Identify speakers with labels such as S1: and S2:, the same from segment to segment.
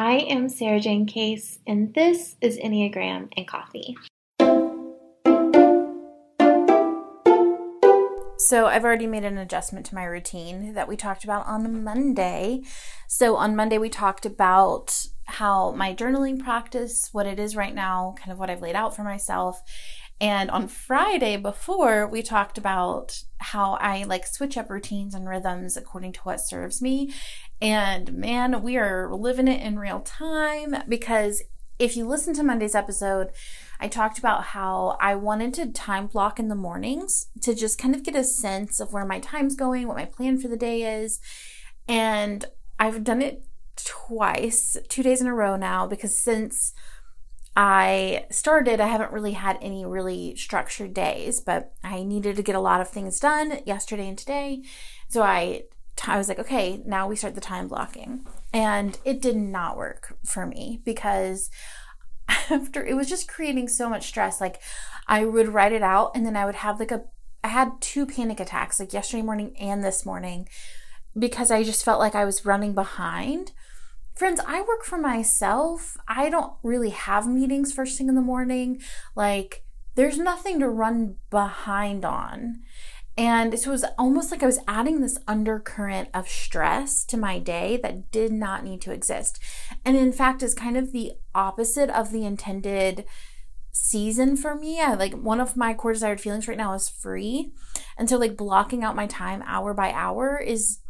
S1: I am Sarajane Case, and this is Enneagram and Coffee.
S2: So I've already made an adjustment to my routine that we talked about on Monday. So on Monday, we talked about how my journaling practice, what it is right now, kind of what I've laid out for myself. And on Friday before, we talked about how I like switch up routines and rhythms according to what serves me. And man, we are living it in real time because if you listen to Monday's episode, I talked about how I wanted to time block in the mornings to just kind of get a sense of where my time's going, what my plan for the day is. And I've done it twice, two days in a row now, because since I started, I haven't really had any really structured days, but I needed to get a lot of things done yesterday and today. So I I was like, okay, now we start the time blocking. And it did not work for me because after it was just creating so much stress. Like I would write it out and then I would have like a I had two panic attacks like yesterday morning and this morning because I just felt like I was running behind. Friends, I work for myself. I don't really have meetings first thing in the morning. Like there's nothing to run behind on. And so it was almost like I was adding this undercurrent of stress to my day that did not need to exist. And in fact, is kind of the opposite of the intended season for me. I like one of my core desired feelings right now is free. And so like blocking out my time hour by hour is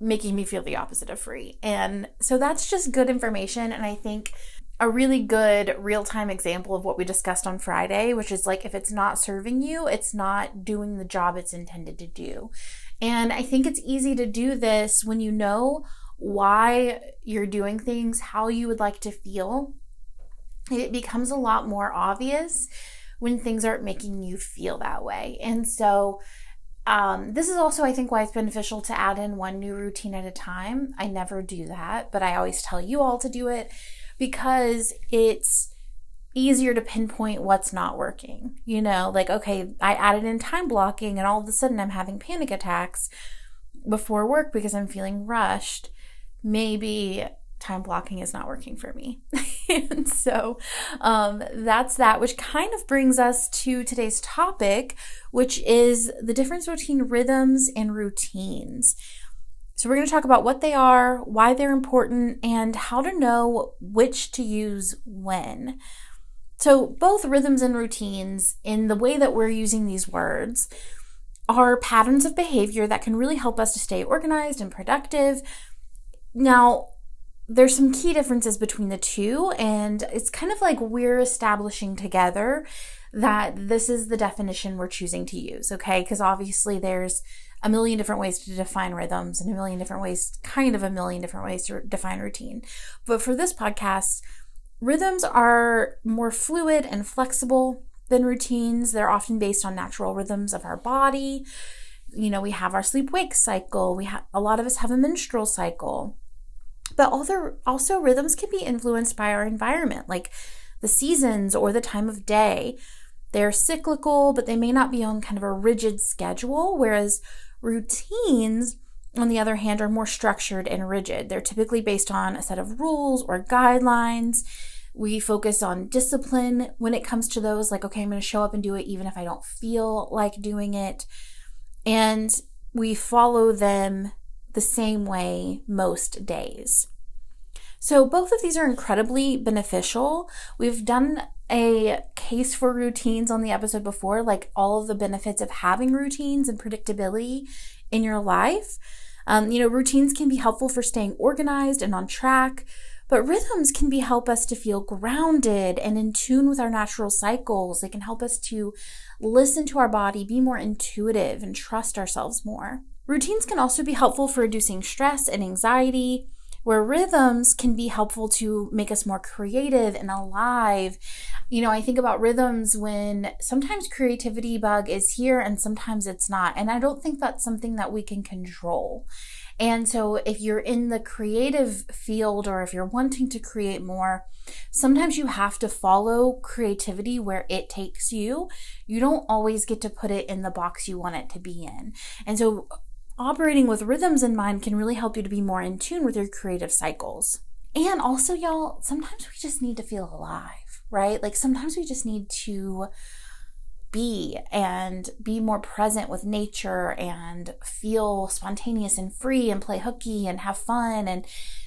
S2: making me feel the opposite of free. And so that's just good information. And I think a really good real time example of what we discussed on Friday, which is like if it's not serving you, it's not doing the job it's intended to do. And I think it's easy to do this when you know why you're doing things, how you would like to feel. It becomes a lot more obvious when things aren't making you feel that way. And so, um, this is also, I think, why it's beneficial to add in one new routine at a time. I never do that, but I always tell you all to do it because it's easier to pinpoint what's not working. You know, like, okay, I added in time blocking and all of a sudden I'm having panic attacks before work because I'm feeling rushed. Maybe time blocking is not working for me. and so um, that's that, which kind of brings us to today's topic, which is the difference between rhythms and routines. So, we're going to talk about what they are, why they're important, and how to know which to use when. So, both rhythms and routines, in the way that we're using these words, are patterns of behavior that can really help us to stay organized and productive. Now, there's some key differences between the two, and it's kind of like we're establishing together that this is the definition we're choosing to use, okay? Because obviously there's a million different ways to define rhythms and a million different ways, kind of a million different ways to define routine. But for this podcast, rhythms are more fluid and flexible than routines. They're often based on natural rhythms of our body. You know, we have our sleep wake cycle. We have a lot of us have a menstrual cycle. But also, also rhythms can be influenced by our environment, like the seasons or the time of day. They're cyclical, but they may not be on kind of a rigid schedule, whereas Routines, on the other hand, are more structured and rigid. They're typically based on a set of rules or guidelines. We focus on discipline when it comes to those, like, okay, I'm going to show up and do it even if I don't feel like doing it. And we follow them the same way most days. So, both of these are incredibly beneficial. We've done a case for routines on the episode before, like all of the benefits of having routines and predictability in your life. Um, you know, routines can be helpful for staying organized and on track, but rhythms can be help us to feel grounded and in tune with our natural cycles. They can help us to listen to our body, be more intuitive, and trust ourselves more. Routines can also be helpful for reducing stress and anxiety, where rhythms can be helpful to make us more creative and alive. You know, I think about rhythms when sometimes creativity bug is here and sometimes it's not. And I don't think that's something that we can control. And so if you're in the creative field or if you're wanting to create more, sometimes you have to follow creativity where it takes you. You don't always get to put it in the box you want it to be in. And so operating with rhythms in mind can really help you to be more in tune with your creative cycles. And also, y'all, sometimes we just need to feel alive, right? Like sometimes we just need to be and be more present with nature and feel spontaneous and free and play hooky and have fun and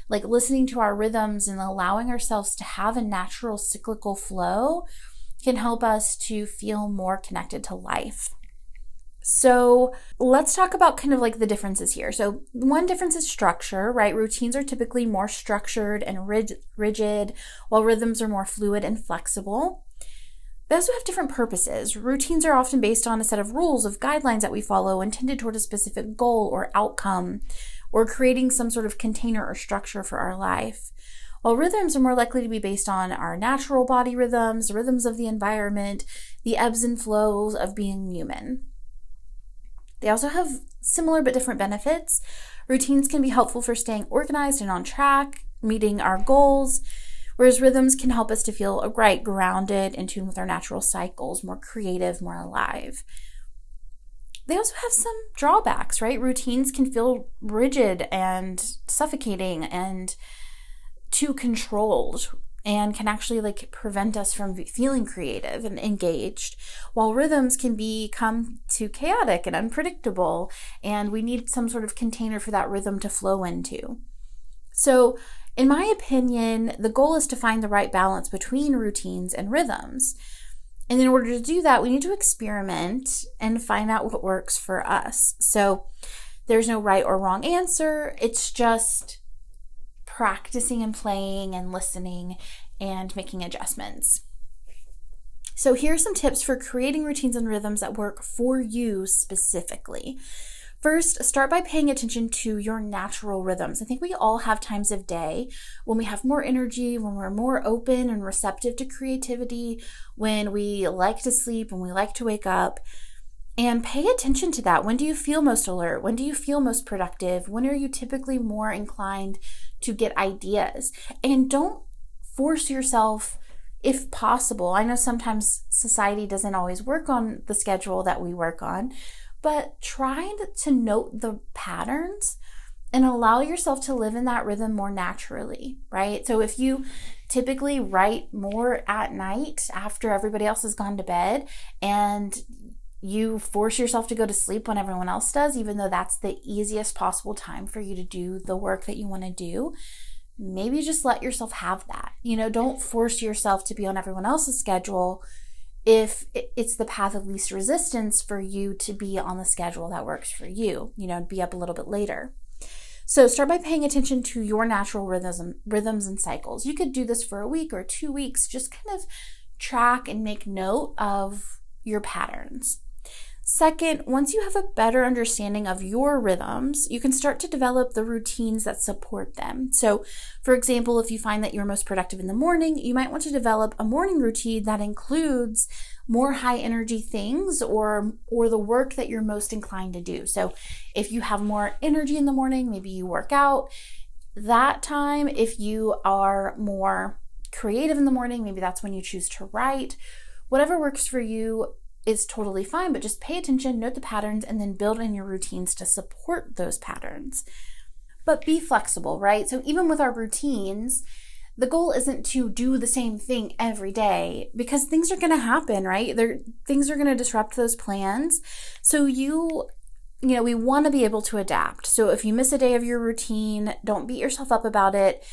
S2: like listening to our rhythms and allowing ourselves to have a natural cyclical flow can help us to feel more connected to life. So let's talk about kind of like the differences here. So one difference is structure, right? Routines are typically more structured and rigid, while rhythms are more fluid and flexible. They also have different purposes. Routines are often based on a set of rules of guidelines that we follow intended toward a specific goal or outcome, or creating some sort of container or structure for our life. While rhythms are more likely to be based on our natural body rhythms, rhythms of the environment, the ebbs and flows of being human. They also have similar but different benefits. Routines can be helpful for staying organized and on track, meeting our goals, Whereas rhythms can help us to feel right, grounded, in tune with our natural cycles, more creative, more alive. They also have some drawbacks, right? Routines can feel rigid and suffocating and too controlled and can actually like prevent us from feeling creative and engaged while rhythms can become too chaotic and unpredictable and we need some sort of container for that rhythm to flow into so in my opinion, the goal is to find the right balance between routines and rhythms. And in order to do that, we need to experiment and find out what works for us. So there's no right or wrong answer. It's just practicing and playing and listening and making adjustments. So, here are some tips for creating routines and rhythms that work for you specifically. First, start by paying attention to your natural rhythms. I think we all have times of day when we have more energy, when we're more open and receptive to creativity, when we like to sleep, when we like to wake up. And pay attention to that. When do you feel most alert? When do you feel most productive? When are you typically more inclined to get ideas? And don't force yourself if possible. I know sometimes society doesn't always work on the schedule that we work on, but try to note the patterns and allow yourself to live in that rhythm more naturally, right? So if you typically write more at night after everybody else has gone to bed and you force yourself to go to sleep when everyone else does, even though that's the easiest possible time for you to do the work that you want to do, maybe just let yourself have that. You know, don't force yourself to be on everyone else's schedule if it's the path of least resistance for you to be on the schedule that works for you, you know, be up a little bit later. So start by paying attention to your natural rhythms, rhythms and cycles. You could do this for a week or two weeks, just kind of track and make note of your patterns. Second, once you have a better understanding of your rhythms, you can start to develop the routines that support them. So, for example, if you find that you're most productive in the morning, you might want to develop a morning routine that includes more high energy things or or the work that you're most inclined to do. So, if you have more energy in the morning, maybe you work out that time. If you are more creative in the morning, maybe that's when you choose to write. Whatever works for you, is totally fine, but just pay attention, note the patterns, and then build in your routines to support those patterns. But be flexible, right? So even with our routines, the goal isn't to do the same thing every day because things are going to happen, right? There things are going to disrupt those plans. So you you know, we want to be able to adapt. So if you miss a day of your routine, don't beat yourself up about it.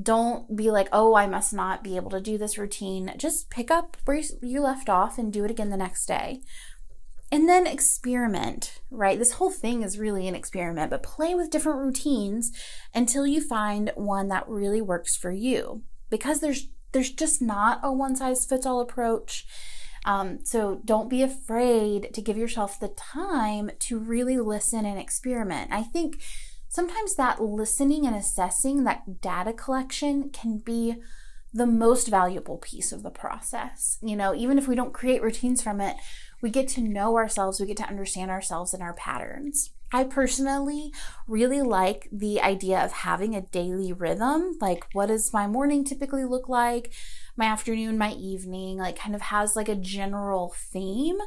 S2: Don't be like, oh, I must not be able to do this routine. Just pick up where you left off and do it again the next day. And then experiment, right? This whole thing is really an experiment, but play with different routines until you find one that really works for you. Because there's there's just not a one size fits all approach. Um, so don't be afraid to give yourself the time to really listen and experiment. I think sometimes that listening and assessing, that data collection can be the most valuable piece of the process. You know, even if we don't create routines from it, we get to know ourselves, we get to understand ourselves and our patterns. I personally really like the idea of having a daily rhythm. Like, what does my morning typically look like? My afternoon, my evening, like, kind of has like a general theme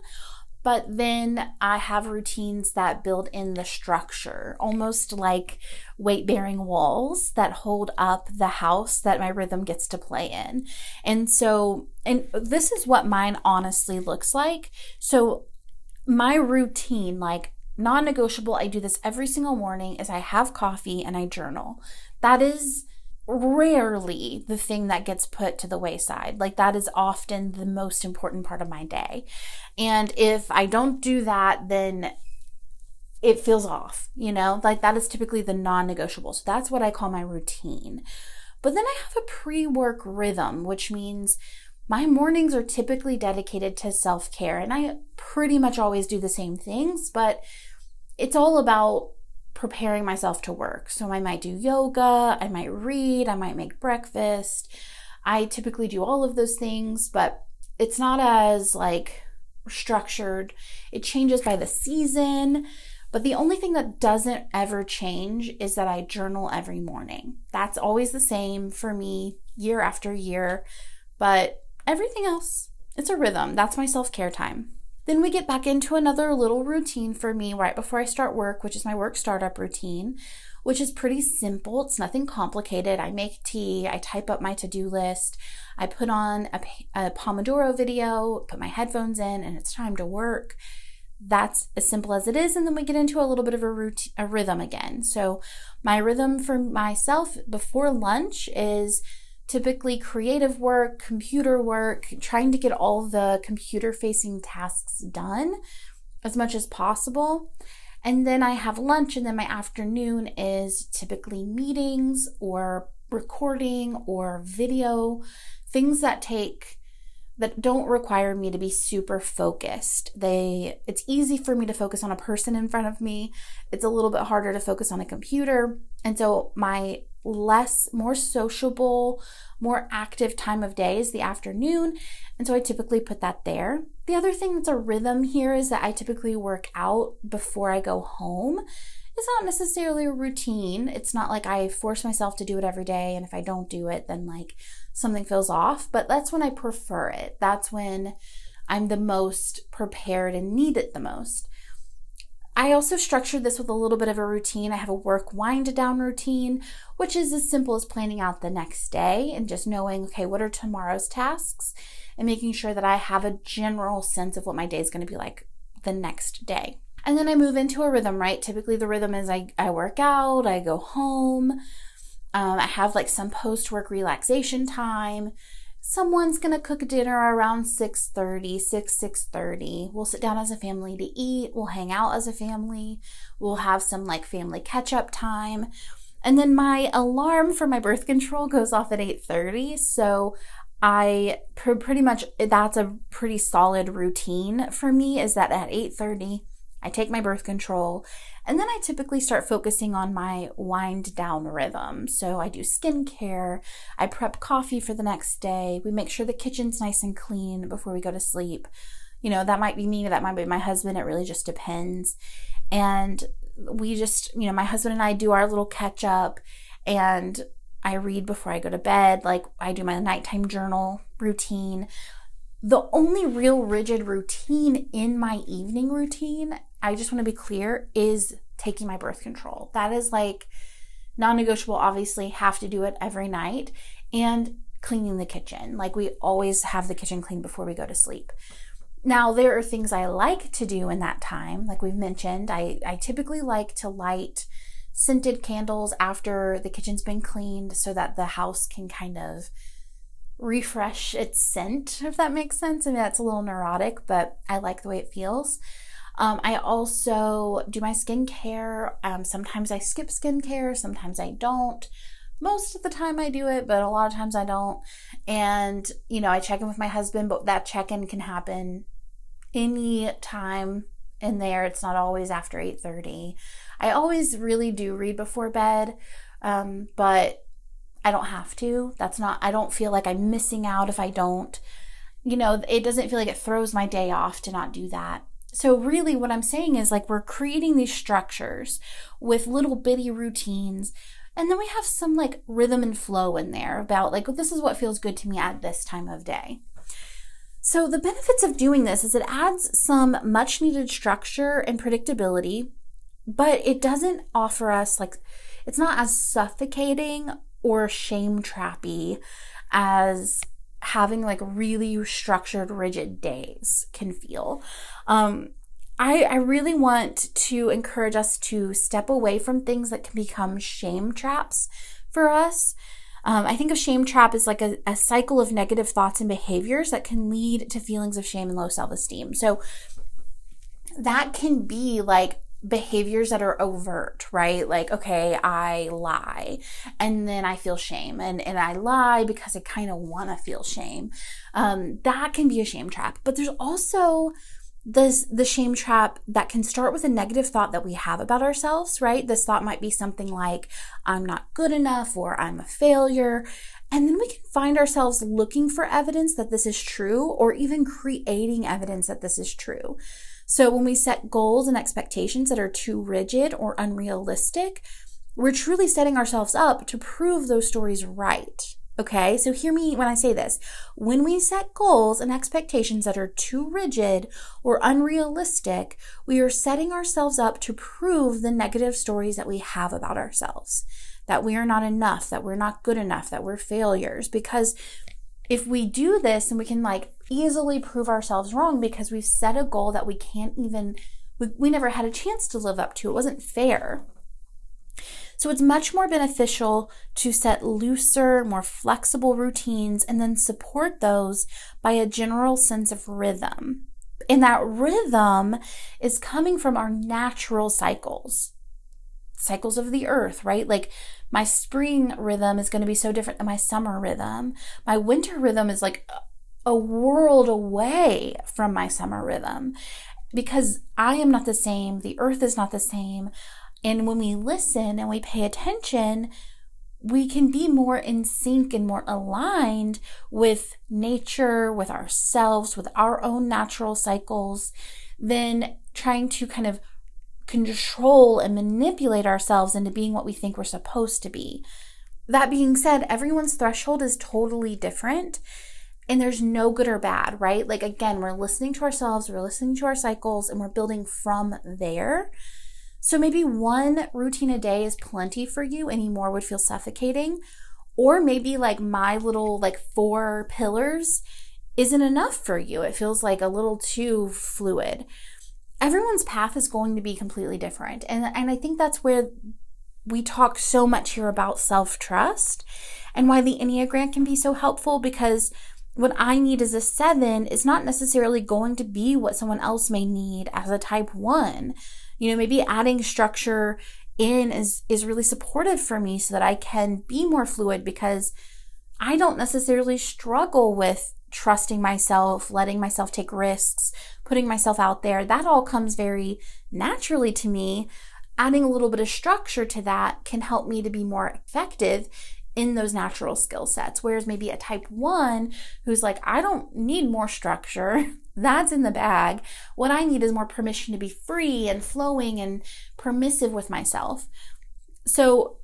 S2: but then I have routines that build in the structure, almost like weight bearing walls that hold up the house that my rhythm gets to play in. And so, and this is what mine honestly looks like. So, my routine, like non negotiable, I do this every single morning, is I have coffee and I journal. That is rarely the thing that gets put to the wayside. Like that is often the most important part of my day. And if I don't do that, then it feels off, you know? Like that is typically the non negotiable. So that's what I call my routine. But then I have a pre work rhythm, which means my mornings are typically dedicated to self care. And I pretty much always do the same things, but it's all about preparing myself to work. So I might do yoga, I might read, I might make breakfast. I typically do all of those things, but it's not as like structured. It changes by the season. But the only thing that doesn't ever change is that I journal every morning. That's always the same for me year after year. But everything else, it's a rhythm. That's my self care time. Then we get back into another little routine for me right before I start work, which is my work startup routine, which is pretty simple. It's nothing complicated. I make tea, I type up my to do list, I put on a, a Pomodoro video, put my headphones in, and it's time to work. That's as simple as it is. And then we get into a little bit of a routine, a rhythm again. So, my rhythm for myself before lunch is typically creative work, computer work, trying to get all the computer facing tasks done as much as possible. And then I have lunch, and then my afternoon is typically meetings or recording or video, things that take that don't require me to be super focused. They it's easy for me to focus on a person in front of me. It's a little bit harder to focus on a computer. And so my less, more sociable, more active time of day is the afternoon. And so I typically put that there. The other thing that's a rhythm here is that I typically work out before I go home. It's not necessarily a routine. It's not like I force myself to do it every day. And if I don't do it, then like something feels off. But that's when I prefer it. That's when I'm the most prepared and need it the most. I also structured this with a little bit of a routine. I have a work wind down routine, which is as simple as planning out the next day and just knowing, okay, what are tomorrow's tasks and making sure that I have a general sense of what my day is going to be like the next day. And then I move into a rhythm, right? Typically, the rhythm is I, I work out, I go home, um, I have like some post work relaxation time someone's gonna cook dinner around 6.30 6 6.30 we'll sit down as a family to eat. We'll hang out as a family. We'll have some like family catch up time. And then my alarm for my birth control goes off at 8.30 so i pr- pretty much that's a pretty solid routine for me is that at 8.30 I take my birth control, and then I typically start focusing on my wind down rhythm. So I do skincare, I prep coffee for the next day, we make sure the kitchen's nice and clean before we go to sleep. You know, that might be me, that might be my husband, it really just depends. And we just, you know, my husband and I do our little catch up, and I read before I go to bed. Like I do my nighttime journal routine. The only real rigid routine in my evening routine, I just want to be clear, is taking my birth control. That is like non negotiable, obviously, have to do it every night. And cleaning the kitchen. Like we always have the kitchen clean before we go to sleep. Now, there are things I like to do in that time. Like we've mentioned, I, I typically like to light scented candles after the kitchen's been cleaned so that the house can kind of refresh its scent, if that makes sense. I mean, that's a little neurotic, but I like the way it feels. Um, I also do my skincare. Um, sometimes I skip skincare, sometimes I don't. Most of the time I do it, but a lot of times I don't. And, you know, I check in with my husband, but that check in can happen any time in there. It's not always after 8:30. I always really do read before bed, um, but I don't have to. That's not, I don't feel like I'm missing out if I don't. You know, it doesn't feel like it throws my day off to not do that. So, really, what I'm saying is like we're creating these structures with little bitty routines. And then we have some like rhythm and flow in there about like, this is what feels good to me at this time of day. So, the benefits of doing this is it adds some much needed structure and predictability, but it doesn't offer us like, it's not as suffocating or shame trappy as having like really structured, rigid days can feel. Um, I, I really want to encourage us to step away from things that can become shame traps for us. Um, I think a shame trap is like a, a cycle of negative thoughts and behaviors that can lead to feelings of shame and low self esteem. So that can be like behaviors that are overt, right? Like, okay, I lie and then I feel shame and, and I lie because I kind of want to feel shame. Um, that can be a shame trap. But there's also this the shame trap that can start with a negative thought that we have about ourselves, right? This thought might be something like, I'm not good enough or I'm a failure. And then we can find ourselves looking for evidence that this is true or even creating evidence that this is true. So when we set goals and expectations that are too rigid or unrealistic, we're truly setting ourselves up to prove those stories right. Okay, so hear me when I say this. When we set goals and expectations that are too rigid or unrealistic, we are setting ourselves up to prove the negative stories that we have about ourselves. That we are not enough, that we're not good enough, that we're failures. Because if we do this and we can like easily prove ourselves wrong because we've set a goal that we can't even, we, we never had a chance to live up to, it wasn't fair so it's much more beneficial to set looser, more flexible routines and then support those by a general sense of rhythm. And that rhythm is coming from our natural cycles, cycles of the earth, right? Like my spring rhythm is going to be so different than my summer rhythm. My winter rhythm is like a world away from my summer rhythm because I am not the same. The earth is not the same. And when we listen and we pay attention, we can be more in sync and more aligned with nature, with ourselves, with our own natural cycles, than trying to kind of control and manipulate ourselves into being what we think we're supposed to be. That being said, everyone's threshold is totally different and there's no good or bad, right? Like, again, we're listening to ourselves, we're listening to our cycles, and we're building from there. So maybe one routine a day is plenty for you, any more would feel suffocating. Or maybe like my little like four pillars isn't enough for you. It feels like a little too fluid. Everyone's path is going to be completely different. And, and I think that's where we talk so much here about self trust and why the Enneagram can be so helpful because what I need as a seven is not necessarily going to be what someone else may need as a type one. You know, maybe adding structure in is is really supportive for me so that I can be more fluid because I don't necessarily struggle with trusting myself, letting myself take risks, putting myself out there. That all comes very naturally to me. Adding a little bit of structure to that can help me to be more effective in those natural skill sets. Whereas maybe a type one who's like, I don't need more structure. That's in the bag. What I need is more permission to be free and flowing and permissive with myself. So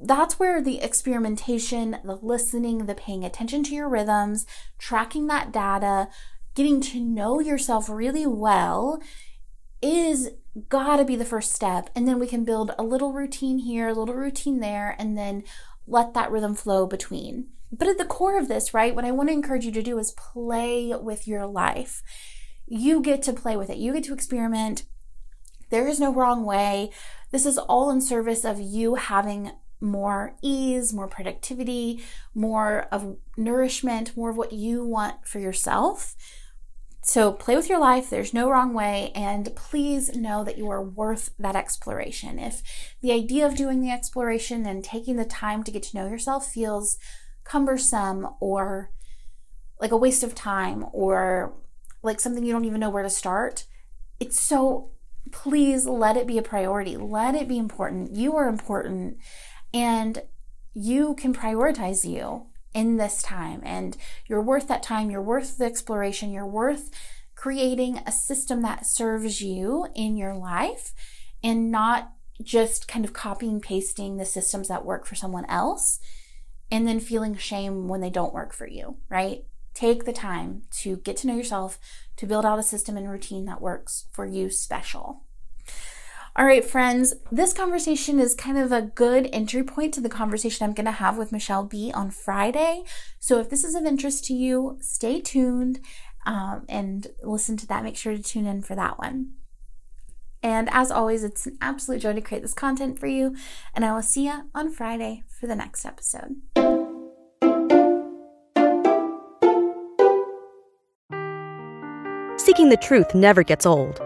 S2: that's where the experimentation, the listening, the paying attention to your rhythms, tracking that data, getting to know yourself really well is gotta be the first step. And then we can build a little routine here, a little routine there, and then let that rhythm flow between. But at the core of this, right, what I want to encourage you to do is play with your life. You get to play with it, you get to experiment. There is no wrong way. This is all in service of you having more ease, more productivity, more of nourishment, more of what you want for yourself. So play with your life. There's no wrong way. And please know that you are worth that exploration. If the idea of doing the exploration and taking the time to get to know yourself feels cumbersome or like a waste of time or like something you don't even know where to start, it's so please let it be a priority. Let it be important. You are important and you can prioritize you in this time and you're worth that time. You're worth the exploration. You're worth creating a system that serves you in your life and not just kind of copying pasting the systems that work for someone else and then feeling shame when they don't work for you, right? Take the time to get to know yourself, to build out a system and routine that works for you special. All right, friends, this conversation is kind of a good entry point to the conversation I'm going to have with Michelle B on Friday. So if this is of interest to you, stay tuned um, and listen to that. Make sure to tune in for that one. And as always, it's an absolute joy to create this content for you. And I will see you on Friday for the next episode.
S3: Seeking the truth never gets old.